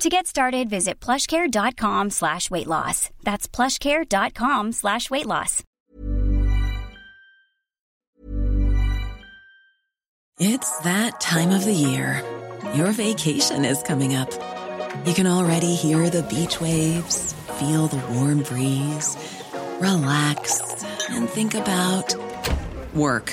To get started, visit plushcare.com slash weight loss. That's plushcare.com slash weight loss. It's that time of the year. Your vacation is coming up. You can already hear the beach waves, feel the warm breeze, relax, and think about work.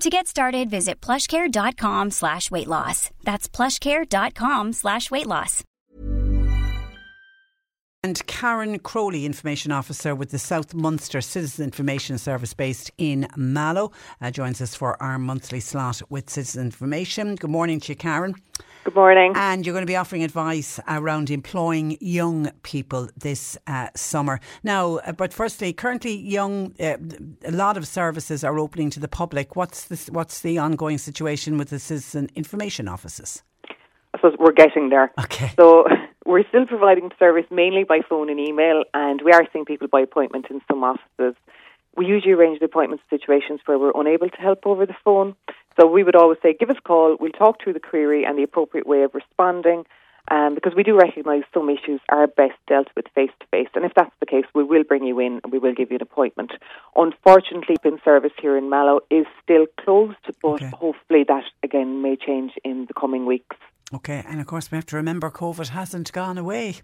To get started, visit plushcare.com slash weight loss. That's plushcare.com slash weight loss. And Karen Crowley, Information Officer with the South Munster Citizen Information Service based in Mallow, uh, joins us for our monthly slot with Citizen Information. Good morning to you, Karen. Good morning. And you're going to be offering advice around employing young people this uh, summer. Now, uh, but firstly, currently, young uh, a lot of services are opening to the public. What's the, what's the ongoing situation with the citizen information offices? I suppose we're getting there. Okay. So we're still providing service mainly by phone and email, and we are seeing people by appointment in some offices. We usually arrange the appointment situations where we're unable to help over the phone. So we would always say, give us a call, we'll talk through the query and the appropriate way of responding. Um, because we do recognise some issues are best dealt with face to face, and if that's the case, we will bring you in and we will give you an appointment. Unfortunately, PIN service here in Mallow is still closed, but Okay. hopefully that again may change in the coming weeks. Okay, and of course we have to remember COVID hasn't gone away.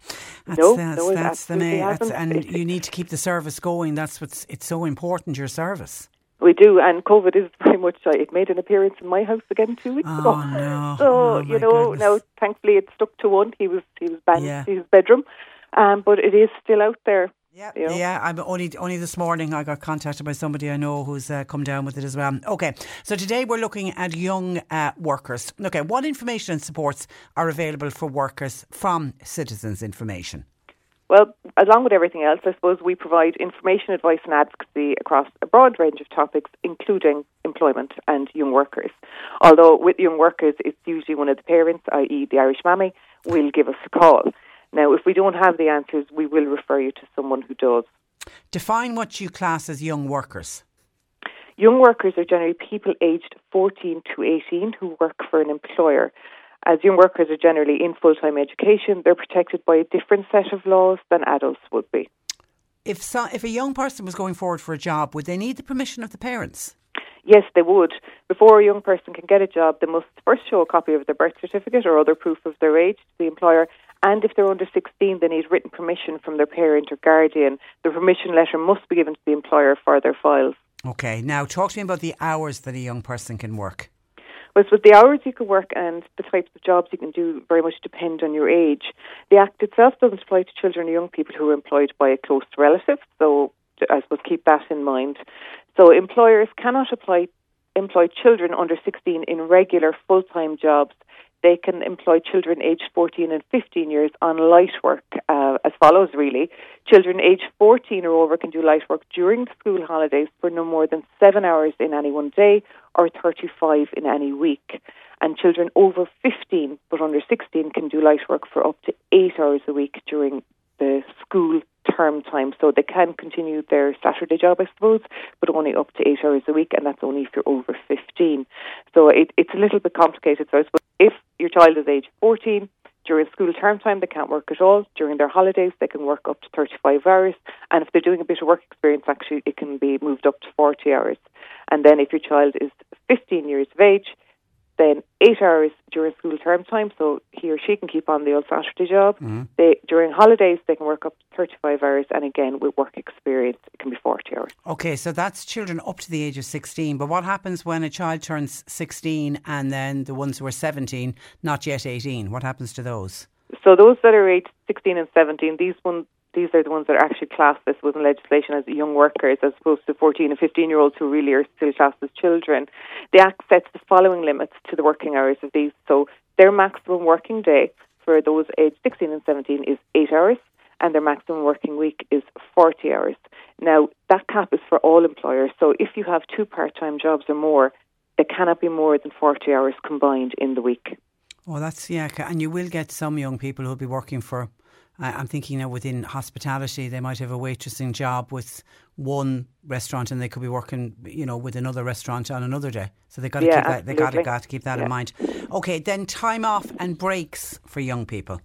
That's, No, that's, no, that's the main. And you need to keep the service going. That's what's it's so important. Your service. We do, and COVID is very much. Uh, it made an appearance in my house again two weeks Oh, ago. no. So Oh, you know, goodness. now thankfully it stuck to one. He was he was banned Yeah. to his bedroom, um, but it is still out there. Yeah, you know. yeah. I'm only only this morning I got contacted by somebody I know who's uh, come down with it as well. Okay, so today we're looking at young uh, workers. Okay, what information and supports are available for workers from Citizens Information? Well, along with everything else, I suppose we provide information, advice, and advocacy across a broad range of topics, including employment and young workers. Although with young workers, it's usually one of the parents, i.e., the Irish mammy, will give us a call. Now, if we don't have the answers, we will refer you to someone who does. Define what you class as young workers. Young workers are generally people aged 14 to 18 who work for an employer. As young workers are generally in full time education, they're protected by a different set of laws than adults would be. If so, if a young person was going forward for a job, would they need the permission of the parents? Yes, they would. Before a young person can get a job, they must first show a copy of their birth certificate or other proof of their age to the employer. And if they're under 16, they need written permission from their parent or guardian. The permission letter must be given to the employer for their files. Okay, now talk to me about the hours that a young person can work. Well, with the hours you can work and the types of jobs you can do very much depend on your age. The Act itself doesn't apply to children or young people who are employed by a close relative, so I suppose keep that in mind. So employers cannot apply employ children under 16 in regular full-time jobs they can employ children aged 14 and 15 years on light work as follows, really. Children aged 14 or over can do light work during the school holidays for no more than seven hours in any one day or 35 in any week. And children over 15 but under 16 can do light work for up to eight hours a week during the school term time. So they can continue their Saturday job, I suppose, but only up to eight hours a week, and that's only if you're over 15. So it, it's a little bit complicated. So I suppose if your child is age 14, during school term time, they can't work at all. During their holidays, they can work up to 35 hours. And if they're doing a bit of work experience, actually, it can be moved up to 40 hours. And then if your child is 15 years of age, then eight hours during school term time, so he or she can keep on the old Saturday job. Mm-hmm. They during holidays they can work up to thirty five hours, and again with work experience it can be forty hours. Okay, so that's children up to the age of sixteen. But what happens when a child turns sixteen and then the ones who are seventeen, not yet eighteen? What happens to those? So those that are aged sixteen and seventeen, these ones these are the ones that are actually classed, I suppose, in legislation as young workers, as opposed to 14 and 15 year olds who really are still classed as children. The Act sets the following limits to the working hours of these. So their maximum working day for those aged 16 and 17 is eight hours, and their maximum working week is 40 hours. Now, that cap is for all employers. So if you have two part time jobs or more, it cannot be more than 40 hours combined in the week. Oh, that's, yeah. And you will get some young people who'll be working for I'm thinking now within hospitality, they might have a waitressing job with one restaurant, and they could be working, you know, with another restaurant on another day. So they got to yeah, keep that. They got to, got to keep that yeah. in mind. Okay, then time off and breaks for young people.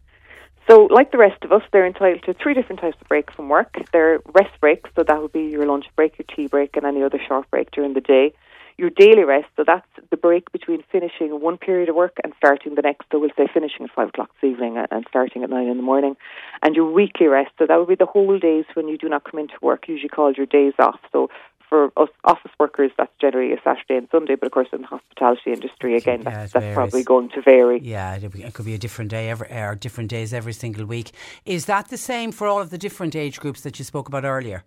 So, like the rest of us, they're entitled to three different types of breaks from work. They're rest breaks, so that would be your lunch break, your tea break, and any other short break during the day your daily rest, so that's the break between finishing one period of work and starting the next. So we'll say finishing at five o'clock this evening and starting at nine in the morning. And your weekly rest, so that would be the whole days when you do not come into work, usually called your days off. So for us office workers, that's generally a Saturday and Sunday, but of course in the hospitality industry, again, yeah, that's, that's probably going to vary. Yeah, it could be a different day every, or different days every single week. Is that the same for all of the different age groups that you spoke about earlier?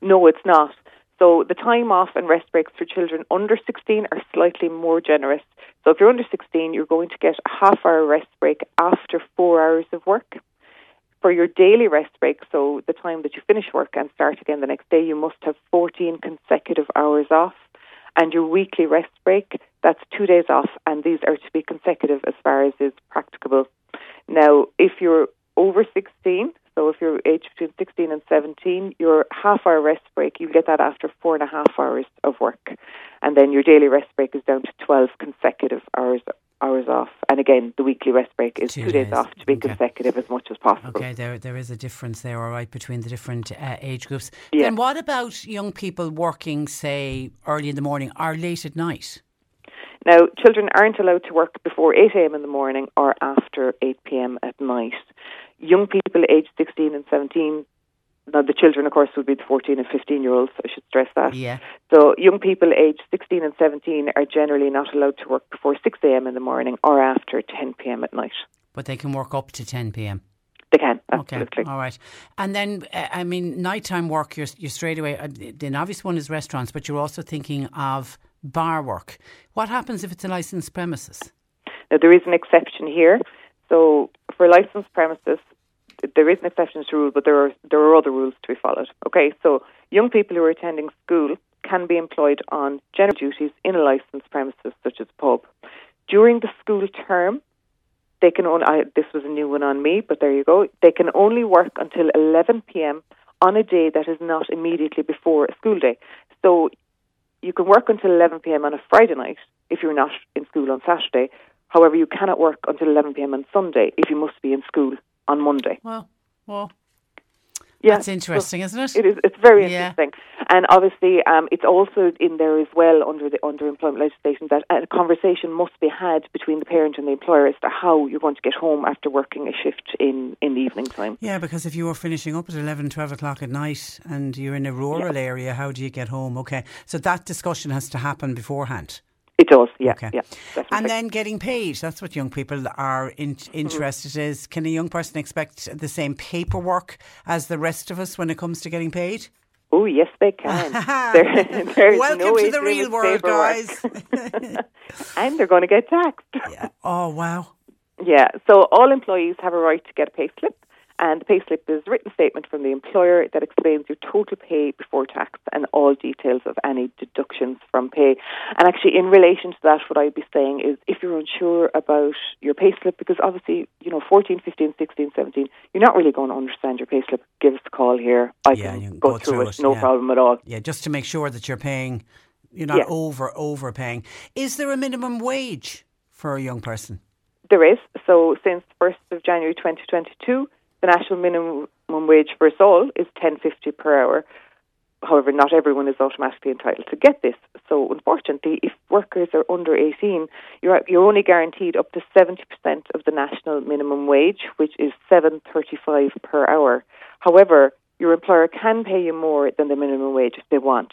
No, it's not. So the time off and rest breaks for children under 16 are slightly more generous. So if you're under 16, you're going to get a half hour rest break after four hours of work. For your daily rest break, so the time that you finish work and start again the next day, you must have 14 consecutive hours off. And your weekly rest break, that's two days off, and these are to be consecutive as far as is practicable. Now, if you're over 16, so if you're aged between 16 and 17, your half hour rest break, you get that after four and a half hours of work. And then your daily rest break is down to 12 consecutive hours hours off. And again, the weekly rest break is two, two days. days. off to be okay. consecutive as much as possible. Okay, there there is a difference there, all right, between the different uh, age groups. Yeah. Then what about young people working, say, early in the morning or late at night? Now, children aren't allowed to work before 8 a.m. in the morning or after 8 p.m. at night young people aged 16 and 17 now the children of course would be the 14 and 15 year olds I should stress that yeah so young people aged 16 and 17 are generally not allowed to work before 6 a.m. in the morning or after 10 p.m. at night but they can work up to 10 p.m. They can, absolutely. Okay, all right. And then, uh, I mean, nighttime work, you're, you're straight away, uh, the obvious one is restaurants, but you're also thinking of bar work. What happens if it's a licensed premises? Now, there is an exception here. So for licensed premises, there is an exception to rule, but there are there are other rules to be followed. Okay, so young people who are attending school can be employed on general duties in a licensed premises such as pub. During the school term, they can only I, this was a new one on me, but there you go. They can only work until 11 p.m. on a day that is not immediately before a school day. So you can work until 11 p.m. on a Friday night if you're not in school on Saturday, However, you cannot work until 11 pm on Sunday if you must be in school on Monday. Well, well. Yeah, That's interesting, isn't it? It is. It's very Yeah. interesting, and obviously, um, it's also in there as well under the under employment legislation that a conversation must be had between the parent and the employer as to how you're going to get home after working a shift in in the evening time. Yeah, because if you are finishing up at 11, 12 o'clock at night and you're in a rural area, how do you get home? Okay, so that discussion has to happen beforehand. It does. Yeah. Okay. Yeah. Definitely. And then getting paid. That's what young people are in, Mm-hmm. interested is. Can a young person expect the same paperwork as the rest of us when it comes to getting paid? oh yes, they can. There- Welcome no to the real world, guys. and they're going to get taxed. oh, wow. Yeah, so all employees have a right to get a pay slip, and the pay slip is a written statement from the employer that explains your total pay before tax and all details of any deductions from pay. And actually, in relation to that, what I'd be saying is if you're unsure about your pay slip, because obviously, you know, 14, 15, 16, 17, you're not really going to understand your pay slip, give us a call here. I Yeah, can can go, go through, through it, it, no yeah. problem at all. Yeah, just to make sure that you're paying, you're not Yeah. over overpaying. Is there a minimum wage for a young person? There is. So since 1st of January 2022, the national minimum wage for us all is 10.50 per hour. However, not everyone is automatically entitled to get this. So unfortunately, if workers are under 18, you're, you're only guaranteed up to 70% of the national minimum wage, which is 7.35 per hour. However, your employer can pay you more than the minimum wage if they want,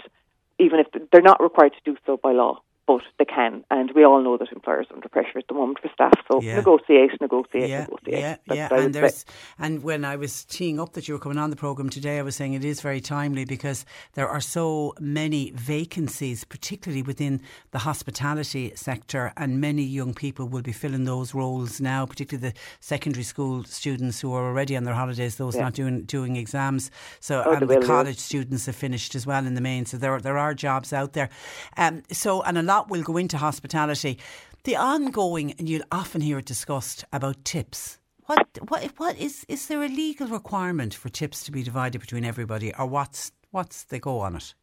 even if they're not required to do so by law. But they can, and we all know that employers are under pressure at the moment for staff. So Yeah. negotiate, negotiate, yeah, negotiate. yeah, That's yeah. And say. there's and when I was teeing up that you were coming on the program today, I was saying it is very timely because there are so many vacancies, particularly within the hospitality sector, and many young people will be filling those roles now, particularly the secondary school students who are already on their holidays, those Yeah. not doing doing exams. So Oh, and the college students have finished as well in the main. So there there are jobs out there. Um, so and a lot will go into hospitality. The ongoing, and you'll often hear it discussed about tips. What what what is is there a legal requirement for tips to be divided between everybody, or what's what's the go on it?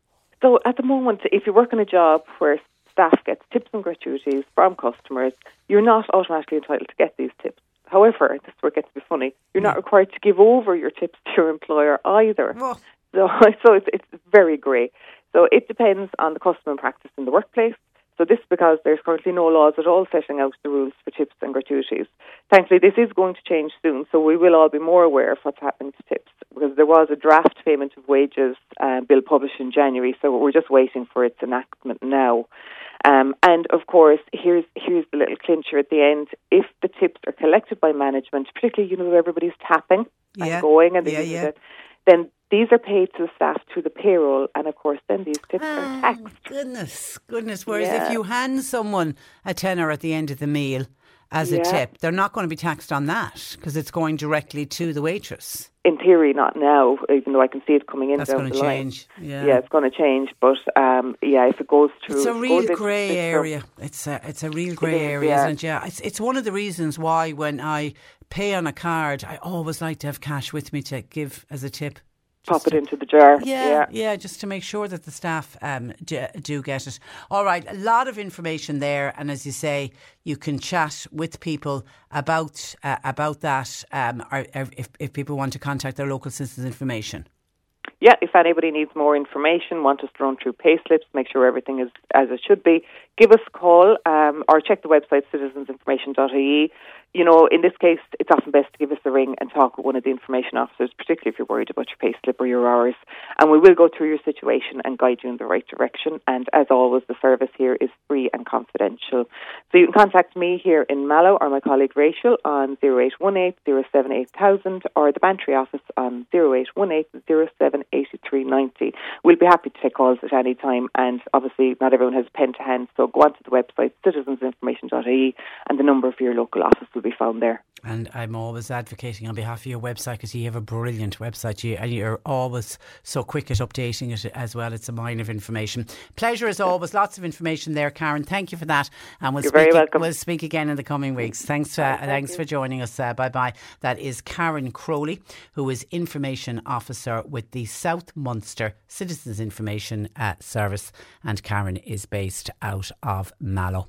So at the moment, if you work in a job where staff gets tips and gratuities from customers, you're not automatically entitled to get these tips. However, this is where it gets a bit funny. You're not mm. required to give over your tips to your employer either. So, so it's, it's very grey. So it depends on the custom and practice in the workplace. So this is because there's currently no laws at all setting out the rules for tips and gratuities. Thankfully, this is going to change soon, so we will all be more aware of what's happening to tips because there was a draft payment of wages uh, bill published in January, so we're just waiting for its enactment now. Um, and of course, here's here's the little clincher at the end. If the tips are collected by management, particularly you know everybody's tapping Yeah. and going and they Yeah, yeah. it, then these are paid to the staff through the payroll, and of course, then these tips are ah, taxed. Goodness, goodness. Whereas if you hand someone a tenner at the end of the meal as a tip, they're not going to be taxed on that because it's going directly to the waitress. In theory, not now, even though I can see it coming in That's going the to line. change. Yeah. Yeah, it's going to change, but um, yeah, if it goes through, It's a real grey area. It's a it's a real grey is, area, yeah. isn't it? Yeah, it's it's one of the reasons why when I pay on a card, I always like to have cash with me to give as a tip. Pop it into the jar. Yeah, yeah. yeah, just to make sure that the staff um, do, do get it. All right, a lot of information there, and as you say, you can chat with people about uh, about that. Um, or if if people want to contact their local citizens information. Yeah, if anybody needs more information, want us to run through pay slips, make sure everything is as it should be, give us a call um, or check the website citizensinformation.ie. You know, in this case, it's often best to give us a ring and talk with one of the information officers, particularly if you're worried about your pay slip or your hours. And we will go through your situation and guide you in the right direction. And as always, the service here is free and confidential. So you can contact me here in Mallow or my colleague Rachel on 0818 078 or the Bantry office on 0818 078390. We'll be happy to take calls at any time. And obviously, not everyone has a pen to hand. So go onto the website citizensinformation.ie and the number for your local office will be found there. And I'm always advocating on behalf of your website because you have a brilliant website. You, and you're always so quick at updating it as well. It's a mine of information. Pleasure as always. Lots of information there, Karen. Thank you for that. And we'll You're speak, very welcome. We'll speak again in the coming weeks. Thanks, uh, thanks for joining us. Uh, bye bye. That is Karen Crowley, who is Information Officer with the South Munster Citizens Information uh, Service. And Karen is based out of Mallow.